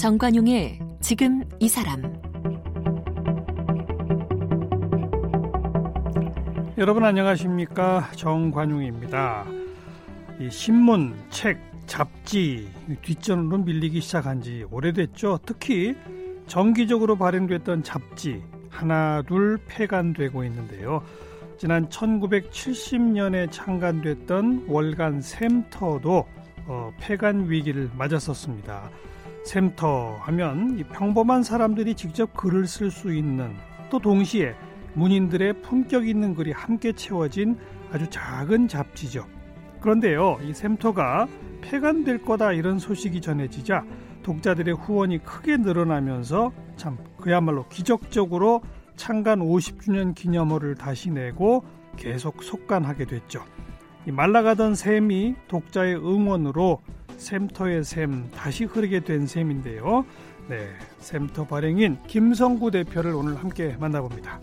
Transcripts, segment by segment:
정관용의 지금 이 사람 여러분 안녕하십니까 정관용입니다. 이 신문, 책, 잡지 뒷전으로 밀리기 시작한 지 오래됐죠. 특히 정기적으로 발행됐던 잡지 하나 둘 폐간되고 있는데요. 지난 1970년에 창간됐던 월간 샘터도 어, 폐간 위기를 맞았었습니다. 샘터 하면 이 평범한 사람들이 직접 글을 쓸 수 있는 또 동시에 문인들의 품격 있는 글이 함께 채워진 아주 작은 잡지죠. 그런데요, 이 샘터가 폐간될 거다 이런 소식이 전해지자 독자들의 후원이 크게 늘어나면서 참 그야말로 기적적으로 창간 50주년 기념호를 다시 내고 계속 속간하게 됐죠. 이 말라가던 샘이 독자의 응원으로 샘터의 샘 다시 흐르게 된 셈인데요. 네, 샘터 발행인 김성구 대표를 오늘 함께 만나봅니다.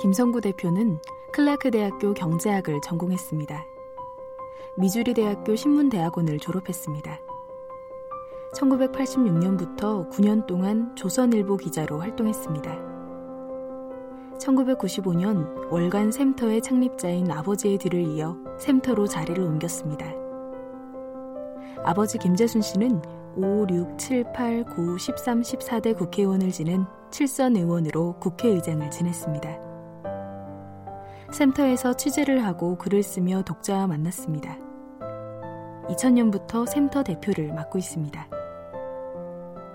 김성구 대표는 클라크 대학교 경제학을 전공했습니다. 미주리 대학교 신문대학원을 졸업했습니다. 1986년부터 9년 동안 조선일보 기자로 활동했습니다. 1995년 월간 샘터의 창립자인 아버지의 뒤를 이어 샘터로 자리를 옮겼습니다. 아버지 김재순 씨는 5, 6, 7, 8, 9, 13, 14대 국회의원을 지낸 7선 의원으로 국회의장을 지냈습니다. 샘터에서 취재를 하고 글을 쓰며 독자와 만났습니다. 2000년부터 샘터 대표를 맡고 있습니다.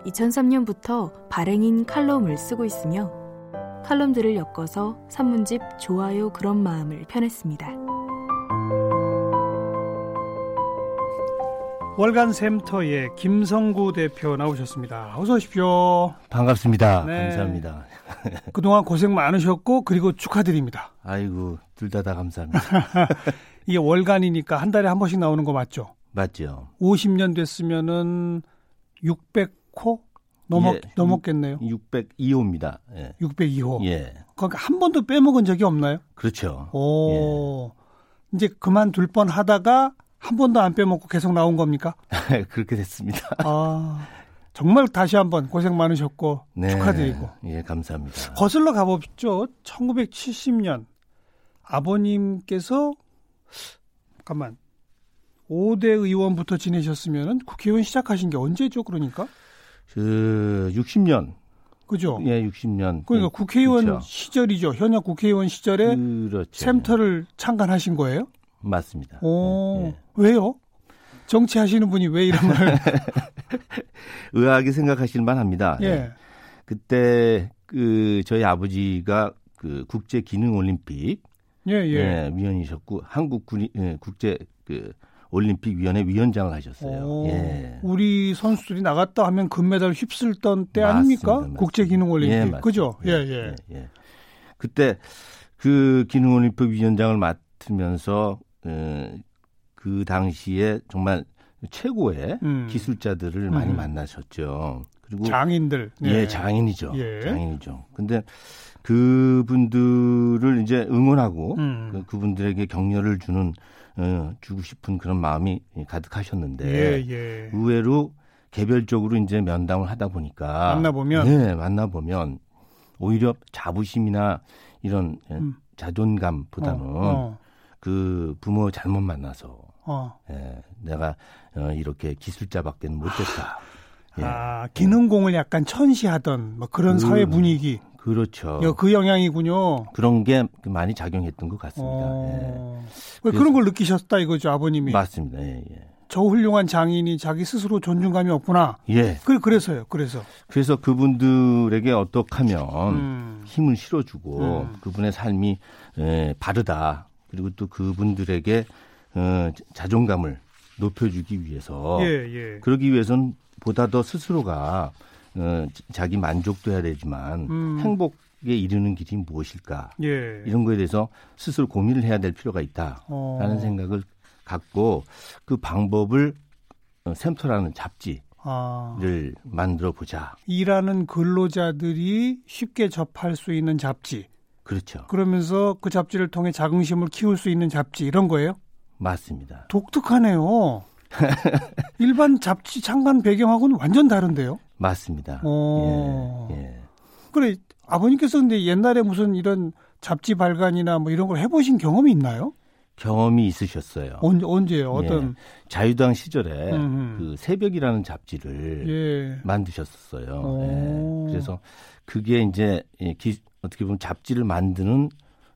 2003년부터 발행인 칼럼을 쓰고 있으며 칼럼들을 엮어서 산문집 좋아요 그런 마음을 펴냈습니다. 월간 샘터의 김성구 대표 나오셨습니다. 어서 오십시오. 반갑습니다. 네. 감사합니다. 그동안 고생 많으셨고 그리고 축하드립니다. 아이고 둘 다 다 감사합니다. 이게 월간이니까 한 달에 한 번씩 나오는 거 맞죠? 맞죠. 50년 됐으면은 600호 넘었 예, 넘었겠네요. 602호입니다. 예. 602호. 예. 그러니까 한 번도 빼먹은 적이 없나요? 그렇죠. 오. 예. 이제 그만둘 뻔 하다가 한 번도 안 빼먹고 계속 나온 겁니까? 그렇게 됐습니다. 아. 정말 다시 한번 고생 많으셨고 네, 축하드리고. 예, 감사합니다. 거슬러 가봅시죠. 1970년 아버님께서 잠깐만 5대 의원부터 지내셨으면 국회의원 시작하신 게 언제죠, 그러니까? 그 60년. 그죠? 예, 60년. 그러니까 국회의원 그렇죠. 시절이죠. 현역 국회의원 시절에 그렇죠. 샘터를 창간하신 거예요? 맞습니다. 오, 예, 예. 왜요? 정치하시는 분이 왜 이런 말? 의아하게 생각하실 만합니다. 예. 예. 그때 그 저희 아버지가 그 국제 기능 올림픽 예, 예. 예, 위원이셨고 한국 군이 예, 국제 그 올림픽 위원회 위원장을 하셨어요. 오, 예. 우리 선수들이 나갔다 하면 금메달 휩쓸던 때 맞습니다, 아닙니까? 맞습니다. 국제 기능 올림픽. 예, 그죠? 예, 예, 예. 예. 그때 그 기능 올림픽 위원장을 맡으면서 어, 그 당시에 정말 최고의 음. 기술자들을 많이 음. 만나셨죠. 그리고 장인들. 예, 예 장인이죠. 예. 장인이죠. 근데 그분들을 이제 응원하고 음. 그, 그분들에게 격려를 주는 어, 주고 싶은 그런 마음이 가득하셨는데 예, 예. 의외로 개별적으로 이제 면담을 하다 보니까 만나 보면 네, 만나 보면 오히려 자부심이나 이런 음. 자존감보다는 어, 어. 그 부모 잘못 만나서 어. 예, 내가 어, 이렇게 기술자밖에 못됐다. 예. 아, 기능공을 약간 천시하던 뭐 그런 그, 사회 분위기. 그렇죠. 그 영향이군요. 그런 게 많이 작용했던 것 같습니다. 어. 예. 그런 걸 느끼셨다 이거죠, 아버님이. 맞습니다. 예, 예. 저 훌륭한 장인이 자기 스스로 존중감이 없구나. 예. 그, 그래서요, 그래서. 그래서 그분들에게 어떻게 하면 음. 힘을 실어주고 음. 그분의 삶이 예, 바르다. 그리고 또 그분들에게 어, 자존감을 높여주기 위해서 예, 예. 그러기 위해서는 보다 더 스스로가 어, 자기 만족도 해야 되지만 음. 행복에 이르는 길이 무엇일까 예. 이런 거에 대해서 스스로 고민을 해야 될 필요가 있다라는 어. 생각을 갖고 그 방법을 어, 샘터라는 잡지 를 아. 만들어 보자. 일하는 근로자들이 쉽게 접할 수 있는 잡지. 그렇죠. 그러면서 그 잡지를 통해 자긍심을 키울 수 있는 잡지 이런 거예요? 맞습니다. 독특하네요. 일반 잡지 창간 배경하고는 완전 다른데요. 맞습니다. 어. 예, 예. 그래 아버님께서 근데 옛날에 무슨 이런 잡지 발간이나 뭐 이런 걸 해보신 경험이 있나요? 경험이 있으셨어요. 언, 언제요? 어떤 예. 자유당 시절에 음흠. 그 새벽이라는 잡지를 예. 만드셨어요. 예. 그래서 그게 이제 기, 어떻게 보면 잡지를 만드는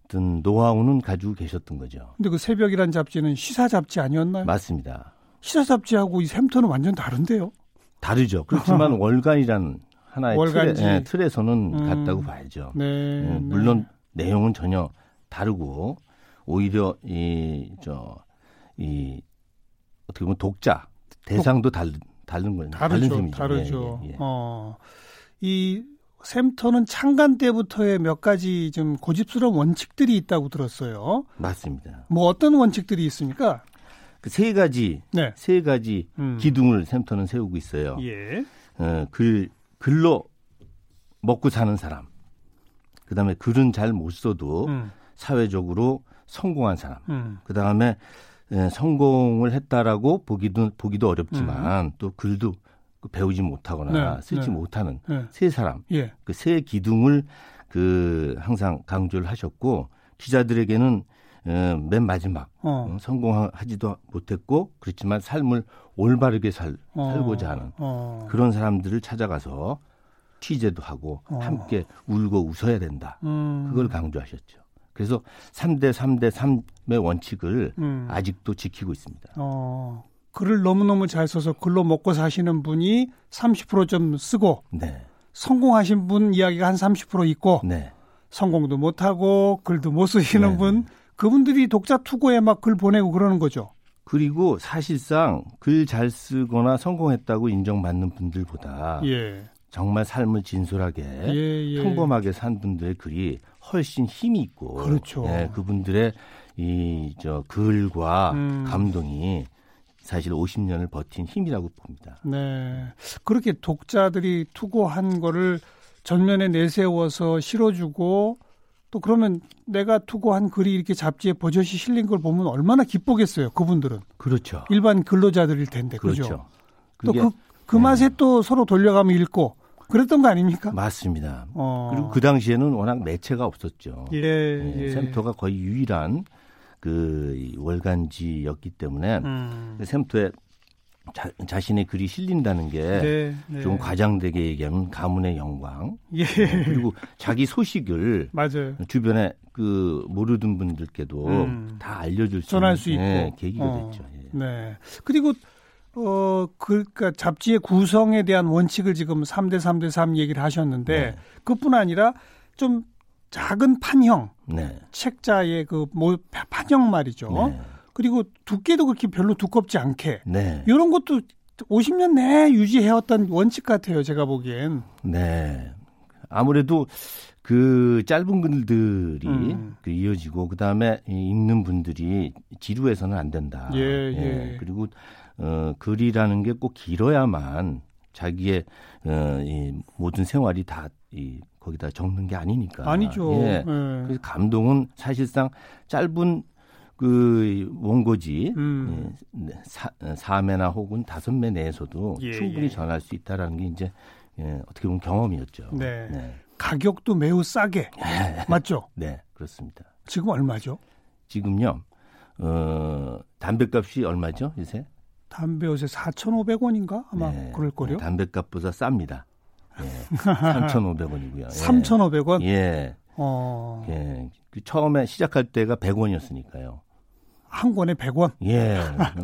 어떤 노하우는 가지고 계셨던 거죠. 근데 그 새벽이라는 잡지는 시사 잡지 아니었나요? 맞습니다. 시사 잡지하고 이 샘터는 완전 다른데요. 다르죠. 그렇지만 월간이란 하나의 월간지. 틀에, 예, 틀에서는 음. 같다고 봐야죠. 네, 예, 물론 네. 내용은 전혀 다르고 오히려 이 저이 어떻게 보면 독자 대상도 달, 다른 거예요. 다르죠. 다른 다르죠. 예, 예, 예. 어, 이 샘터는 창간 때부터의 몇 가지 좀 고집스러운 원칙들이 있다고 들었어요. 맞습니다. 뭐 어떤 원칙들이 있습니까? 그 세 가지 네. 세 가지 음. 기둥을 샘터는 세우고 있어요. 예. 어, 글 글로 먹고 사는 사람. 그다음에 글은 잘 못 써도 음. 사회적으로 성공한 사람. 음. 그 다음에 예, 성공을 했다라고 보기도 보기도 어렵지만 음. 또 글도 배우지 못하거나 네, 쓰지 네. 못하는 네. 세 사람. 예. 그세 기둥을 그 항상 강조를 하셨고 기자들에게는 어, 맨 마지막 어. 어. 성공하지도 못했고 그렇지만 삶을 올바르게 살, 어. 살고자 하는 어. 그런 사람들을 찾아가서 취재도 하고 어. 함께 울고 웃어야 된다. 음. 그걸 강조하셨죠. 그래서 3대 3대 3의 원칙을 음. 아직도 지키고 있습니다. 어, 글을 너무너무 잘 써서 글로 먹고 사시는 분이 30%좀 쓰고 네. 성공하신 분 이야기가 한 30% 있고 네. 성공도 못하고 글도 못 쓰시는 네. 분 그분들이 독자 투고에 막 글 보내고 그러는 거죠. 그리고 사실상 글 잘 쓰거나 성공했다고 인정받는 분들보다 예. 정말 삶을 진솔하게 예, 예. 평범하게 산 분들의 글이 훨씬 힘이 있고 그렇죠. 예, 그분들의 이 저 글과 음. 감동이 사실 50년을 버틴 힘이라고 봅니다. 네. 그렇게 독자들이 투고한 거를 전면에 내세워서 실어주고 또 그러면 내가 투고한 글이 이렇게 잡지에 버젓이 실린 걸 보면 얼마나 기쁘겠어요. 그분들은. 그렇죠. 일반 근로자들일 텐데. 그렇죠. 또 그, 그 맛에 네. 또 서로 돌려가며 읽고 그랬던 거 아닙니까? 맞습니다. 어. 그리고 그 당시에는 워낙 매체가 없었죠. 예, 예. 예. 샘토가 거의 유일한 그 월간지였기 때문에 음. 샘토에 자, 신의 글이 실린다는 게좀 네, 네. 과장되게 얘기하면 가문의 영광. 예. 어, 그리고 자기 소식을 맞아요. 주변에 그 모르던 분들께도 음. 다 알려줄 수 전할 수 있고 네, 계기가 어. 됐죠. 예. 네. 그리고 어, 그러니까 잡지의 구성에 대한 원칙을 지금 3대 3대 3 얘기를 하셨는데 네. 그뿐 아니라 좀 작은 판형 네. 책자의 그뭐 판형 말이죠. 네. 그리고 두께도 그렇게 별로 두껍지 않게 네. 이런 것도 50년 내에 유지해왔던 원칙 같아요. 제가 보기엔. 네. 아무래도 그 짧은 글들이 음. 그 이어지고 그 다음에 읽는 분들이 지루해서는 안 된다. 예, 예. 예. 그리고 어, 글이라는 게 꼭 길어야만 자기의 어, 이 모든 생활이 다 이, 거기다 적는 게 아니니까. 아니죠. 예. 네. 그래서 감동은 사실상 짧은 그 원고지 음. 예, 사, 4매나 혹은 5매 내에서도 예, 충분히 예. 전할 수 있다라는 게 이제 예, 어떻게 보면 경험이었죠. 네. 네. 가격도 매우 싸게 맞죠? 네, 그렇습니다. 지금 얼마죠? 지금요. 어, 담배값이 얼마죠, 요새? 담배 요새 4,500원인가? 아마 네, 그럴 거요. 네, 담배값보다 쌉니다. 예. 3,500원이고요. 3,500원? 예. 어. 예. 그 처음에 시작할 때가 100원이었으니까요. 한 권에 100원? 예.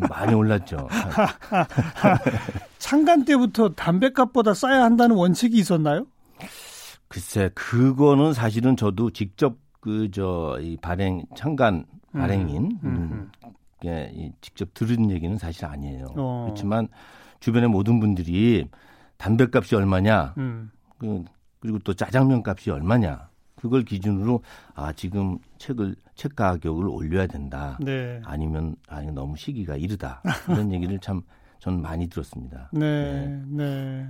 많이 올랐죠. 창간 때부터 담배값보다 싸야 한다는 원칙이 있었나요? 글쎄, 그거는 사실은 저도 직접 그 저 이 발행 창간 발행인 음, 음, 음. 예, 직접 들은 얘기는 사실 아니에요. 어. 그렇지만 주변의 모든 분들이 담배값이 얼마냐, 음. 그, 그리고 또 짜장면 값이 얼마냐, 그걸 기준으로 아 지금 책을 책 가격을 올려야 된다. 네. 아니면 아니 너무 시기가 이르다. 이런 얘기를 참 저는 많이 들었습니다. 네, 네. 네.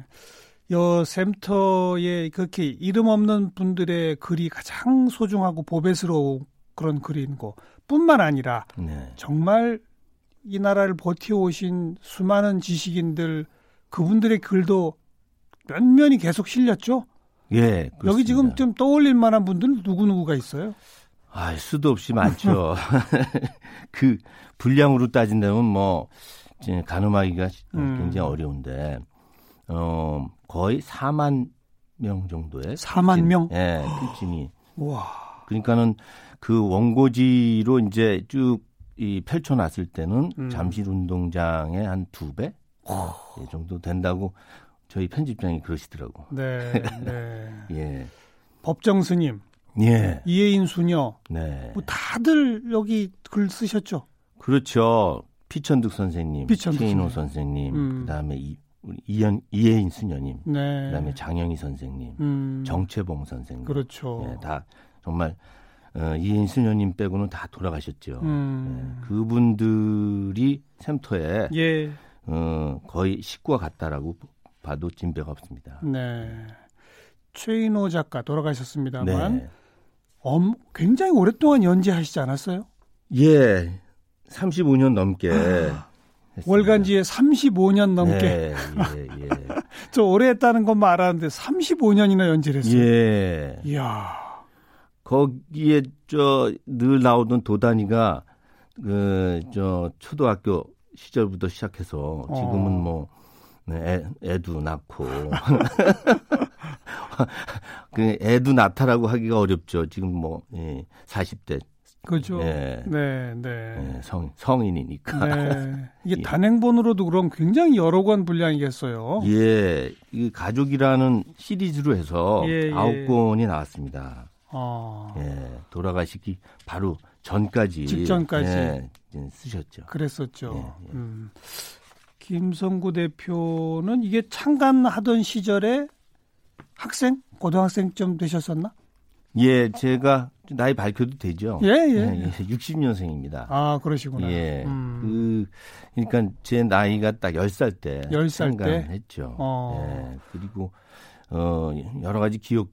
여 샘터에 그렇게 이름 없는 분들의 글이 가장 소중하고 보배스러운 그런 글인 거 뿐만 아니라 네. 정말 이 나라를 버텨오신 수많은 지식인들 그분들의 글도 면면이 계속 실렸죠. 예. 그렇습니다. 여기 지금 좀 떠올릴 만한 분들 누구 누구가 있어요? 아, 수도 없이 많죠. 그 분량으로 따진다면 뭐 가늠하기가 음. 굉장히 어려운데 어 거의 4만 명 정도의 4만 필진, 명? 예, 필진이. 와. 그러니까는 그 원고지로 이제 쭉 이 펼쳐놨을 때는 음. 잠실 운동장의 한 두 배? 이 정도 된다고 저희 편집장이 그러시더라고. 네, 네. 예. 법정 스님. 예. 이혜인 수녀. 네. 뭐 다들 여기 글 쓰셨죠. 그렇죠. 피천득 선생님, 피천득 최인호 선생님, 음. 그다음에 이, 이현 이혜인 수녀님, 네. 그다음에 장영희 선생님, 음. 정채봉 선생님, 그렇죠. 예, 다 정말 어, 이혜인 수녀님 빼고는 다 돌아가셨죠. 음. 예, 그분들이 샘터에 예. 어, 거의 식구와 같다라고 봐도 진배가 없습니다. 네. 최인호 작가 돌아가셨습니다만 네. 엄, 굉장히 오랫동안 연재하시지 않았어요? 예, 35년 넘게 월간지에 35년 넘게. 네, 예, 예. 저 오래 했다는 것만 알았는데 35년이나 연재를 했어요. 예. 이야. 거기에 저 늘 나오던 도단이가 그 저 초등학교 시절부터 시작해서 지금은 어. 뭐 네, 애, 애도 낳고 그 애도 낳다라고 하기가 어렵죠. 지금 뭐 예, 40대 그죠. 예. 네, 네. 예, 성 성인이니까. 네. 이게 예. 단행본으로도 그럼 굉장히 여러 권 분량이겠어요. 예, 이 가족이라는 시리즈로 해서 예, 예. 아홉 권이 나왔습니다. 아, 예, 돌아가시기 바로 전까지 직전까지. 예, 쓰셨죠. 그랬었죠. 음. 김성구 대표는 이게 창간하던 시절에 학생, 고등학생쯤 되셨었나? 예, 제가 나이 밝혀도 되죠? 예, 예. 예, 60년생입니다. 아, 그러시구나. 예. 음. 그, 그러니까 제 나이가 딱 10살 때. 10살 때? 했죠. 어. 예. 그리고, 어, 여러 가지 기억도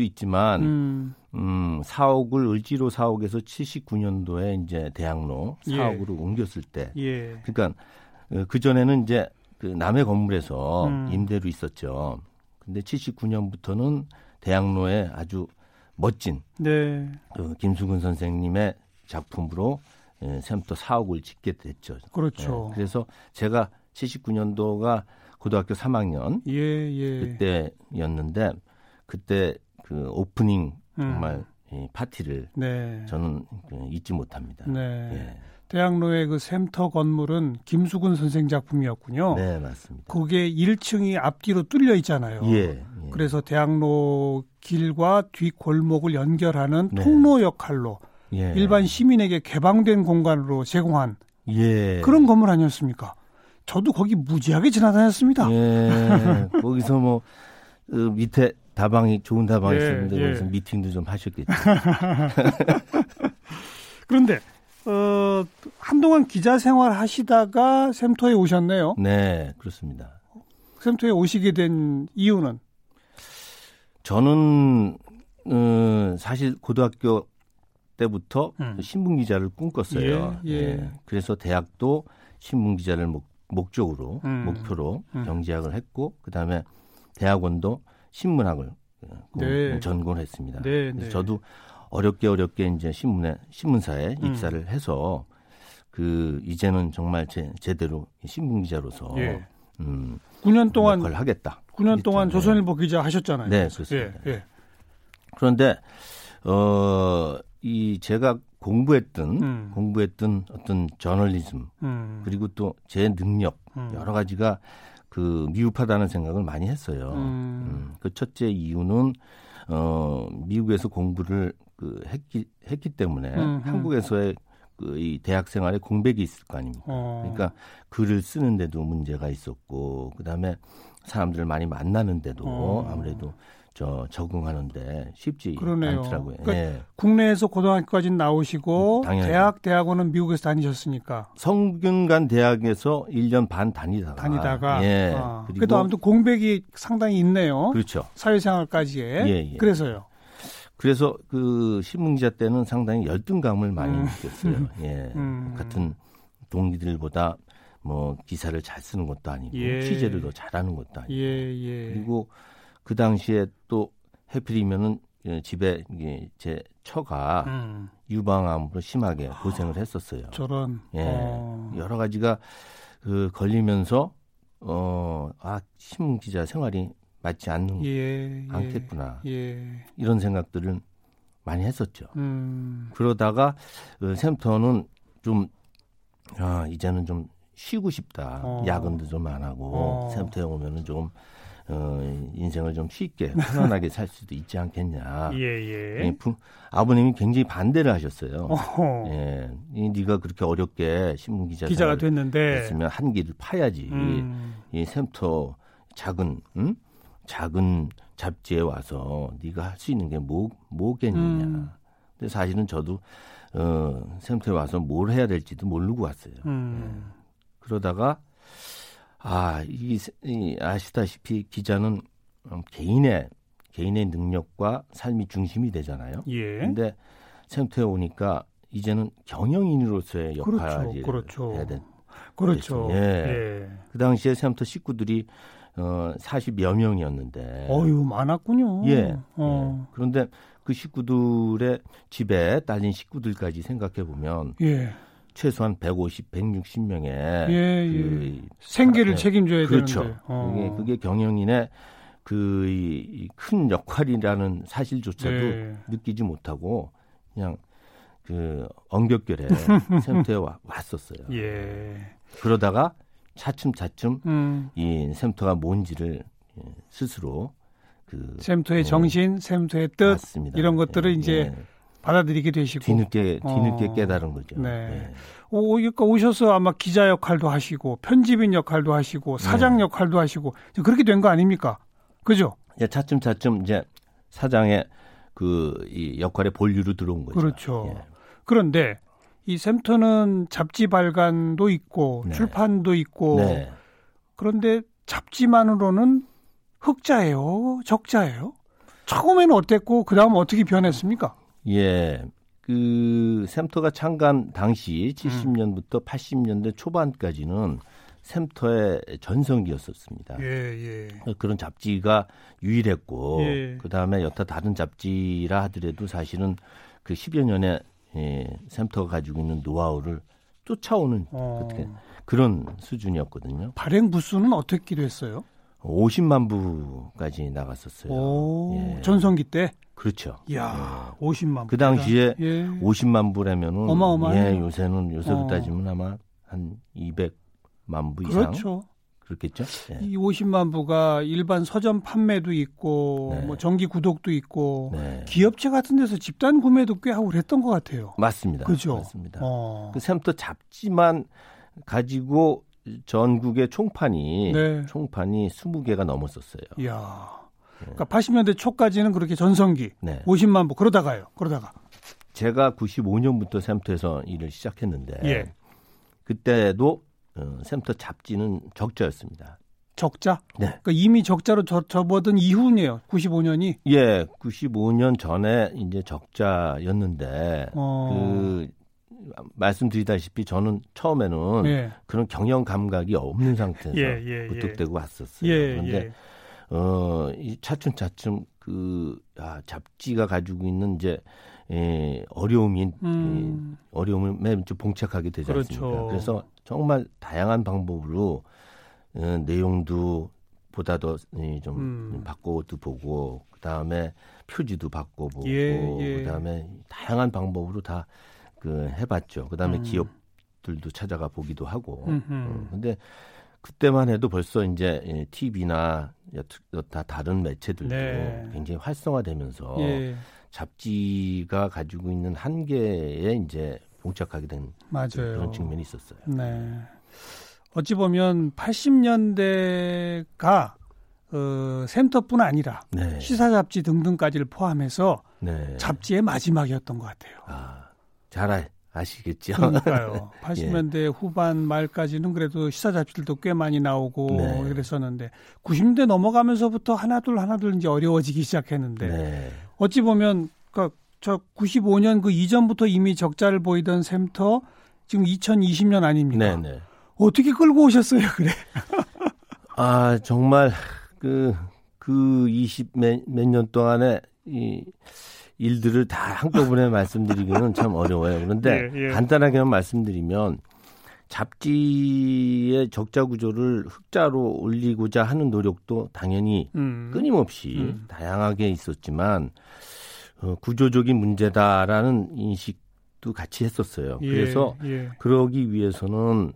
있지만, 음, 음, 사옥을 을지로 사옥에서 79년도에 이제 대학로 예. 사옥으로 옮겼을 때. 예. 그러니까, 어, 그 전에는 이제 그 남의 건물에서 음. 임대로 있었죠. 근데 79년부터는 대학로에 아주 멋진 네. 그 김수근 선생님의 작품으로 예, 샘터 사옥을 짓게 됐죠. 그렇죠. 예, 그래서 제가 79년도가 고등학교 3학년 예, 예. 그때였는데 그때 그 오프닝 음. 정말 이 파티를 네. 저는 그 잊지 못합니다. 네. 예. 대학로의 그 샘터 건물은 김수근 선생 작품이었군요. 네, 맞습니다. 그게 1층이 앞뒤로 뚫려 있잖아요. 예, 예. 그래서 대학로 길과 뒷 골목을 연결하는 네. 통로 역할로 예. 일반 시민에게 개방된 공간으로 제공한 예. 그런 건물 아니었습니까? 저도 거기 무지하게 지나다녔습니다. 예. 거기서 뭐 어, 밑에 다방이 좋은 다방이 예, 있었는데 예. 거기서 미팅도 좀 하셨겠죠. 그런데 어, 한동안 기자 생활 하시다가 샘터에 오셨네요. 네, 그렇습니다. 샘터에 오시게 된 이유는 저는 음, 사실 고등학교 때부터 음. 신문 기자를 꿈꿨어요. 예, 예. 그래서 대학도 신문 기자를 목, 목적으로 음. 목표로 음. 경제학을 했고 그 다음에 대학원도 신문학을 어, 공- 네. 전공했습니다. 네, 그래서 네. 저도 어렵게 어렵게 이제 신문에 신문사에 음. 입사를 해서 그 이제는 정말 제, 제대로 신문 기자로서 예. 음, 9년 동안 역할을 하겠다. 9년 동안 그랬죠. 조선일보 기자 하셨잖아요. 네, 그렇습니다. 예, 예. 그런데 어, 이 제가 공부했던 음. 공부했던 어떤 저널리즘 음. 그리고 또 제 능력 음. 여러 가지가 그 미흡하다는 생각을 많이 했어요. 음. 음, 그 첫째 이유는 어 미국에서 공부를 그 했기 했기 때문에 음, 음. 한국에서의 그 이 대학 생활에 공백이 있을 거 아닙니까? 어. 그러니까 글을 쓰는데도 문제가 있었고 그다음에 사람들을 많이 만나는데도 어. 아무래도 저 적응하는데 쉽지 그러네요. 않더라고요. 그러니까 예. 국내에서 고등학교까지 나오시고 음, 당연하죠. 대학 대학원은 미국에서 다니셨으니까 성균관 대학에서 1년 반 다니다가 다니다가 예. 아, 그래도 아무튼 공백이 상당히 있네요. 그렇죠. 사회생활까지에. 예, 예. 그래서요. 그래서 그 신문 기자 때는 상당히 열등감을 많이 음. 느꼈어요. 예. 음. 같은 동기들보다 뭐 기사를 잘 쓰는 것도 아니고 예. 취재를 더 잘하는 것도 아니고 예, 예. 그리고 그 당시에 또 해필이면은 집에 제 처가 음. 유방암으로 심하게 고생을 했었어요. 저런 예 어. 여러 가지가 그 걸리면서 어아 신문 기자 생활이 맞지 않는 예, 예, 않겠구나 예. 이런 생각들을 많이 했었죠. 음. 그러다가 그 샘터는 좀 아, 이제는 좀 쉬고 싶다. 어. 야근도 좀 안 하고 어. 샘터에 오면은 좀 어, 인생을 좀 쉽게 편안하게 살 수도 있지 않겠냐. 예, 예. 예 부, 아버님이 굉장히 반대를 하셨어요. 어허. 예, 이, 네가 그렇게 어렵게 신문 기자 기자가 됐는데 했으면 한 길을 파야지. 음. 이 샘터 작은 응? 작은 잡지에 와서 네가 할 수 있는 게 뭐 뭐겠느냐. 음. 근데 사실은 저도 어, 샘터에 와서 뭘 해야 될지도 모르고 왔어요. 음. 예. 그러다가 아, 이, 이 아시다시피 기자는 음, 개인의 개인의 능력과 삶이 중심이 되잖아요. 예. 근데 샘터에 오니까 이제는 경영인으로서의 역할을 그렇죠. 그렇죠. 해야 된. 그렇죠. 예. 예. 그 당시에 샘터 식구들이 어 40여 명이었는데. 어유 많았군요. 예. 어. 예. 그런데 그 식구들의 집에 딸린 식구들까지 생각해 보면 예. 최소한 150, 160명의 예, 그 예. 생계를 아, 책임져야 그렇죠. 되는데. 어. 그게, 그게 경영인의 그큰 역할이라는 사실조차도 네. 느끼지 못하고 그냥 그 엉겹결에 와, 왔었어요. 예. 그러다가 차츰차츰 음. 이 샘터가 뭔지를 예, 스스로 그 샘터의 어, 정신, 샘터의 뜻 맞습니다. 이런 것들을 예, 이제 예. 받아들이게 되시고 뒤늦게 뒤늦게 어. 깨달은 거죠. 네. 네. 오, 그러니까 오셔서 아마 기자 역할도 하시고 편집인 역할도 하시고 사장 네. 역할도 하시고 그렇게 된 거 아닙니까? 그죠? 예, 차츰차츰 이제 사장의 그 이 역할에 본류로 들어온 거죠. 그렇죠. 예. 그런데 이 샘터는 잡지 발간도 있고 네. 출판도 있고 네. 그런데 잡지만으로는 흑자예요, 적자예요? 처음에는 어땠고 그 다음 어떻게 변했습니까? 예. 그 샘터가 창간 당시 70년부터 음. 80년대 초반까지는 샘터의 전성기였었습니다. 예, 예. 그런 잡지가 유일했고 예. 그 다음에 여타 다른 잡지라 하더라도 사실은 그 10여 년의 예, 샘터가 가지고 있는 노하우를 쫓아오는 어. 그런 수준이었거든요. 발행 부수는 어떻게 됐어요? 50만 부까지 나갔었어요. 오, 예. 전성기 때? 그렇죠. 이야, 예. 50만 부. 그 당시에 예. 50만 부라면은 어마어마해. 예, 요새는 요새로 어. 따지면 아마 한 200만 부 이상. 그렇죠. 그렇겠죠. 예. 이 50만 부가 일반 서점 판매도 있고 네. 뭐 정기 구독도 있고 네. 기업체 같은 데서 집단 구매도 꽤 하고 그랬던 것 같아요. 맞습니다. 그죠. 맞습니다. 어. 그 샘터 잡지만 가지고 전국의 총판이 네. 총판이 20개가 넘었었어요. 이야. 그러니까 80년대 초까지는 그렇게 전성기 네. 50만 부 그러다가요. 그러다가 제가 95년부터 샘터에서 일을 시작했는데 예. 그때도 어, 샘터 잡지는 적자였습니다. 적자? 네. 그러니까 이미 적자로 저, 접어든 이후네요. 95년이. 예, 95년 전에 이제 적자였는데 어... 그 말씀드리다시피 저는 처음에는 예. 그런 경영 감각이 없는 상태에서 예, 예, 예. 부탁되고 왔었어요. 예, 그런데 예. 어, 이 차츰차츰 그 아, 잡지가 가지고 있는 이제 예, 어려움이 음. 예, 어려움을 좀 봉착하게 되지 그렇죠. 않습니까? 그래서 정말 다양한 방법으로 어, 내용도 보다 더좀 예, 음. 바꿔도 보고 그 다음에 표지도 바꿔보고 예, 예. 그 다음에 다양한 방법으로 다 그 해봤죠. 그 다음에 음. 기업들도 찾아가 보기도 하고. 음, 근데 그때만 해도 벌써 이제 TV나 다 다른 매체들도 네. 굉장히 활성화되면서 예. 잡지가 가지고 있는 한계에 이제 봉착하게 된 맞아요. 그런 측면이 있었어요. 네. 어찌 보면 80년대가 어, 센터뿐 아니라 네. 시사 잡지 등등까지를 포함해서 네. 잡지의 마지막이었던 것 같아요. 아, 잘 알, 아시겠죠. 그러니까요. 80년대 예. 후반 말까지는 그래도 시사 잡지들도 꽤 많이 나오고 네. 그랬었는데 90년대 넘어가면서부터 하나둘 하나둘 이제 어려워지기 시작했는데 네. 어찌 보면 그저 95년 그 이전부터 이미 적자를 보이던 샘터 지금 2020년 아닙니까? 네네. 어떻게 끌고 오셨어요, 그래? 아, 정말 그, 그 20 몇 년 동안에 이 일들을 다 한꺼번에 말씀드리기는 참 어려워요. 그런데 예, 예. 간단하게만 말씀드리면 잡지의 적자 구조를 흑자로 올리고자 하는 노력도 당연히 음. 끊임없이 음. 다양하게 있었지만 어, 구조적인 문제다라는 인식도 같이 했었어요. 예, 그래서 예. 그러기 위해서는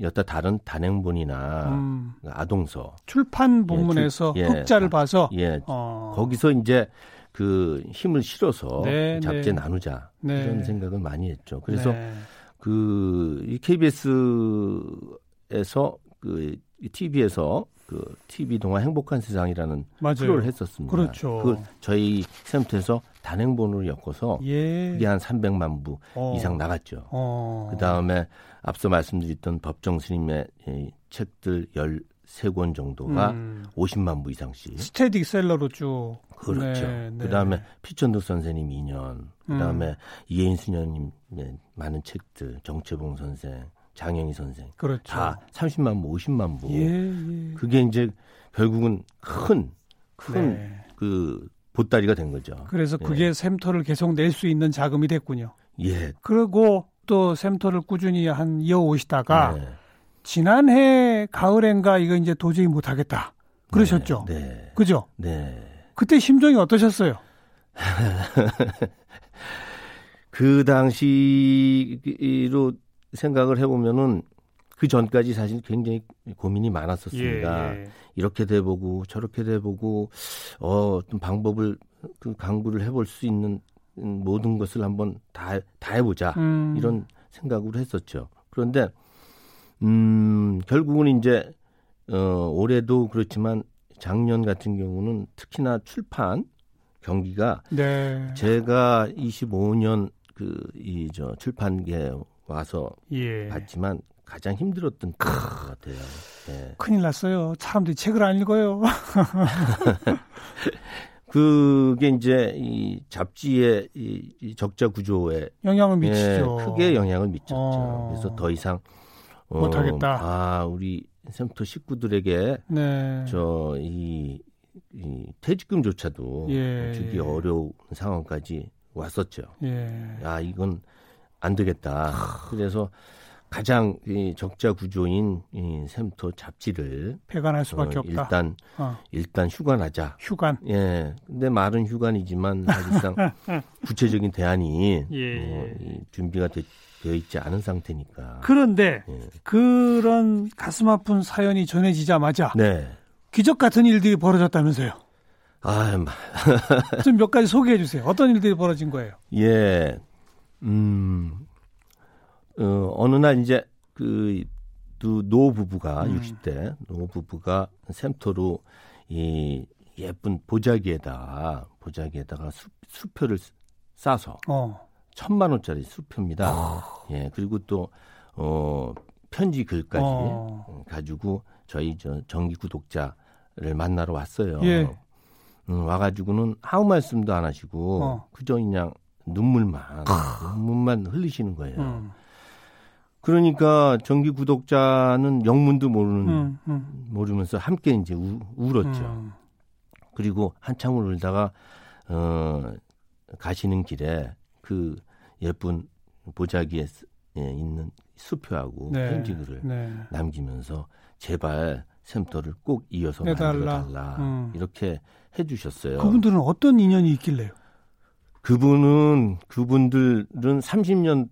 여타 다른 단행본이나 음. 아동서 출판 본문에서 예, 출, 흑자를 봐서 예 어. 거기서 이제 그 힘을 실어서 네, 잡지 네. 나누자 네. 이런 생각을 많이 했죠. 그래서 네. 그이 KBS에서 그 TV에서 그 TV 동화 행복한 세상이라는 맞아요. 프로를 했었습니다. 그렇죠. 그 저희 센터에서 단행본으로 엮어서 예. 그게 한 300만 부 어. 이상 나갔죠. 어. 그 다음에 앞서 말씀드렸던 법정 스님의 책들 13권 정도가 음. 50만 부 이상씩. 스테디셀러로 쭉. 그렇죠. 네, 네. 그다음에 피천득 선생님 2년, 그다음에 음. 이혜인 수녀님의 많은 책들, 정채봉 선생, 장영희 선생, 그렇죠. 다 30만 부, 50만 부. 예, 예. 그게 이제 결국은 큰, 큰 네. 그 보따리가 된 거죠. 그래서 예. 그게 샘터를 계속 낼 수 있는 자금이 됐군요. 예. 그리고 또 샘터를 꾸준히 한 이어 오시다가 네. 지난해 가을엔가 이거 이제 도저히 못하겠다. 그러셨죠? 네. 네. 그죠? 네. 그때 심정이 어떠셨어요? 그 당시로 생각을 해보면은 그 전까지 사실 굉장히 고민이 많았었습니다. 예, 예. 이렇게 돼보고 저렇게 돼보고 어, 어떤 방법을 그 강구를 해볼 수 있는 모든 것을 한번 다, 다 해보자 음. 이런 생각으로 했었죠. 그런데 음, 결국은 이제 어, 올해도 그렇지만 작년 같은 경우는 특히나 출판 경기가 네. 제가 25년 그 이 저 출판계 와서 예. 봤지만 가장 힘들었던 때것 같아요. 네. 큰일 났어요. 사람들이 책을 안 읽어요. 그게 이제 이 잡지의 이, 이 적자 구조에 영향을 미치죠. 예, 크게 영향을 미쳤죠. 어. 그래서 더 이상 어, 못하겠다. 아, 우리 샘터 식구들에게 네. 저이 이 퇴직금조차도 예. 주기 어려운 상황까지 왔었죠. 예. 야 이건 안 되겠다. 그래서 가장 이 적자 구조인 이 샘터 잡지를 폐간할 수밖에 어, 없다. 일단 어. 일단 휴관하자. 휴관. 예. 근데 말은 휴관이지만 사실상 구체적인 대안이 예. 어, 준비가 되, 되어 있지 않은 상태니까. 그런데 예. 그런 가슴 아픈 사연이 전해지자마자 네. 기적 같은 일들이 벌어졌다면서요. 아, 좀 몇 가지 소개해 주세요. 어떤 일들이 벌어진 거예요? 예. 음. 어, 어느 날 이제 그 노 부부가 음. 60대 노 부부가 샘터로 이 예쁜 보자기에다 보자기에다가 수, 수표를 싸서 어. 천만 원짜리 수표입니다. 어. 예 그리고 또 어, 편지 글까지 어. 가지고 저희 저 정기 구독자를 만나러 왔어요. 예. 음, 와가지고는 아무 말씀도 안 하시고 어. 그저 그냥 눈물만 눈물만 흘리시는 거예요. 음. 그러니까 정기 구독자는 영문도 모르는 음, 음. 모르면서 함께 이제 우, 울었죠. 음. 그리고 한참을 울다가 어 가시는 길에 그 예쁜 보자기에 예, 있는 수표하고 네, 편지글을 네. 남기면서 제발 샘터를 꼭 이어서 만들어달라 음. 이렇게 해주셨어요. 그분들은 어떤 인연이 있길래요? 그분은 그분들은 30년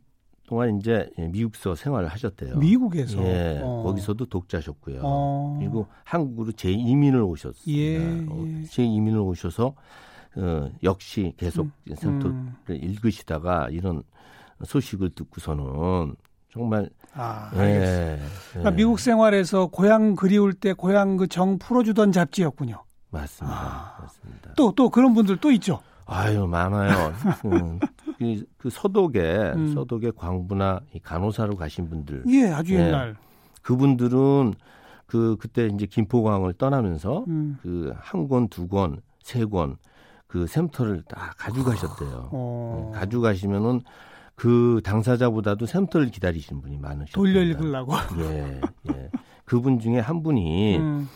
동안 이제 미국서 생활을 하셨대요. 미국에서 예, 어. 거기서도 독자셨고요. 어. 그리고 한국으로 재이민을 오셨습니다. 예, 어, 예. 재이민을 오셔서 어, 역시 계속 음, 센터를 음. 읽으시다가 이런 소식을 듣고서는 정말 아, 예, 그러니까 예. 미국 생활에서 고향 그리울 때 고향 그 정 풀어주던 잡지였군요. 맞습니다. 아, 맞습니다. 또 또 그런 분들 또 있죠. 아유 많아요. 음, 그, 그 서독에 음. 서독에 광부나 간호사로 가신 분들. 예, 아주 예. 옛날. 그분들은 그 그때 이제 김포광을 떠나면서 음. 그 한 권, 두 권, 세 권 그 샘터를 다 가져가셨대요. 어. 네, 가져가시면은 그 당사자보다도 샘터를 기다리시는 분이 많으셨어요. 돌려 읽으려고. 예, 예. 그분 중에 한 분이 음.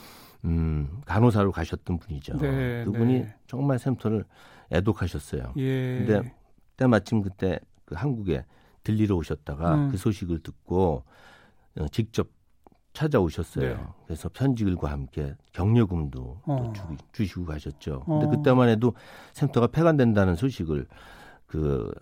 음, 간호사로 가셨던 분이죠. 네, 그분이 네. 정말 샘터를 애독하셨어요. 예. 근데 때마침 그때 그 한국에 들리러 오셨다가 음. 그 소식을 듣고 어, 직접 찾아오셨어요. 네. 그래서 편지글과 함께 격려금도 어. 주, 시고 가셨죠. 근데 어. 그때만 해도 샘터가 폐관된다는 소식을 그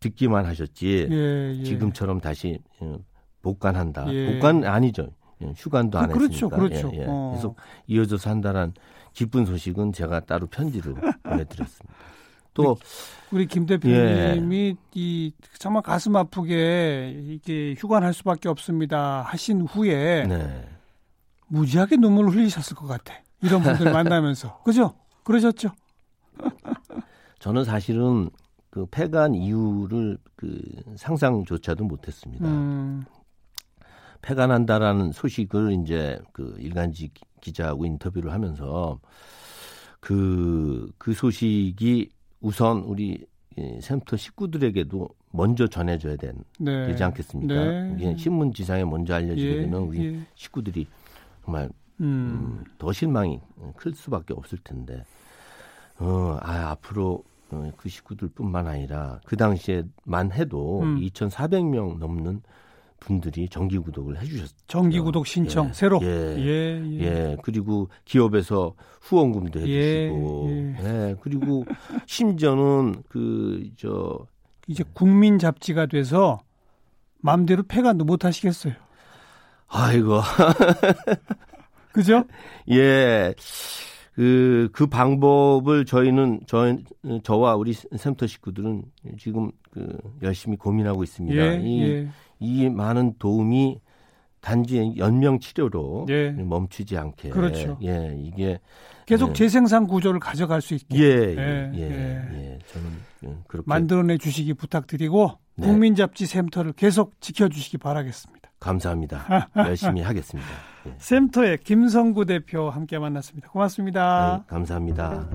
듣 기만 하셨지 예, 예. 지금처럼 다시 어, 복관한다. 예. 복관 아니죠. 예, 휴관도 안 그렇죠, 했으니까. 그렇죠. 예, 예. 어. 계속 이어져서 한다는 기쁜 소식은 제가 따로 편지로 보내드렸습니다. 또 우리 김 대표님이 예. 이 정말 가슴 아프게 이게 휴관할 수밖에 없습니다 하신 후에 네. 무지하게 눈물을 흘리셨을 것 같아. 이런 분들 만나면서 그죠? 그러셨죠? 저는 사실은 그 폐간 이유를 그 상상조차도 못했습니다. 음. 폐간한다라는 소식을 이제 그 일간지 기자하고 인터뷰를 하면서 그, 그 소식이 우선 우리 샘터 식구들에게도 먼저 전해져야 된, 네. 되지 않겠습니까? 네. 이게 신문 지상에 먼저 알려지게 예. 되면 우리 예. 식구들이 정말 음. 음, 더 실망이 클 수밖에 없을 텐데, 어, 아, 앞으로 어, 그 식구들뿐만 아니라 그 당시에만 해도 음. 2,400명 넘는 분들이 정기 구독을 해주셨죠. 정기 구독 신청 예, 새로. 예, 예, 예, 예. 그리고 기업에서 후원금도 예, 해주시고, 예, 예. 그리고 심지어는 그 저 이제 국민 잡지가 돼서 마음대로 폐간도 못 하시겠어요. 아이고. 그죠? 예. 그, 그 방법을 저희는, 저, 저와 우리 센터 식구들은 지금 그 열심히 고민하고 있습니다. 예, 이, 예. 이 많은 도움이 단지 연명 치료로 예. 멈추지 않게. 그렇죠. 예, 이게 계속 예. 재생산 구조를 가져갈 수 있게. 예, 예, 예. 예. 예. 저는 예, 그렇게 만들어내 주시기 부탁드리고 네. 국민잡지 샘터를 계속 지켜주시기 바라겠습니다. 감사합니다. 열심히 하겠습니다. 예. 샘터의 김성구 대표 함께 만났습니다. 고맙습니다. 네, 감사합니다.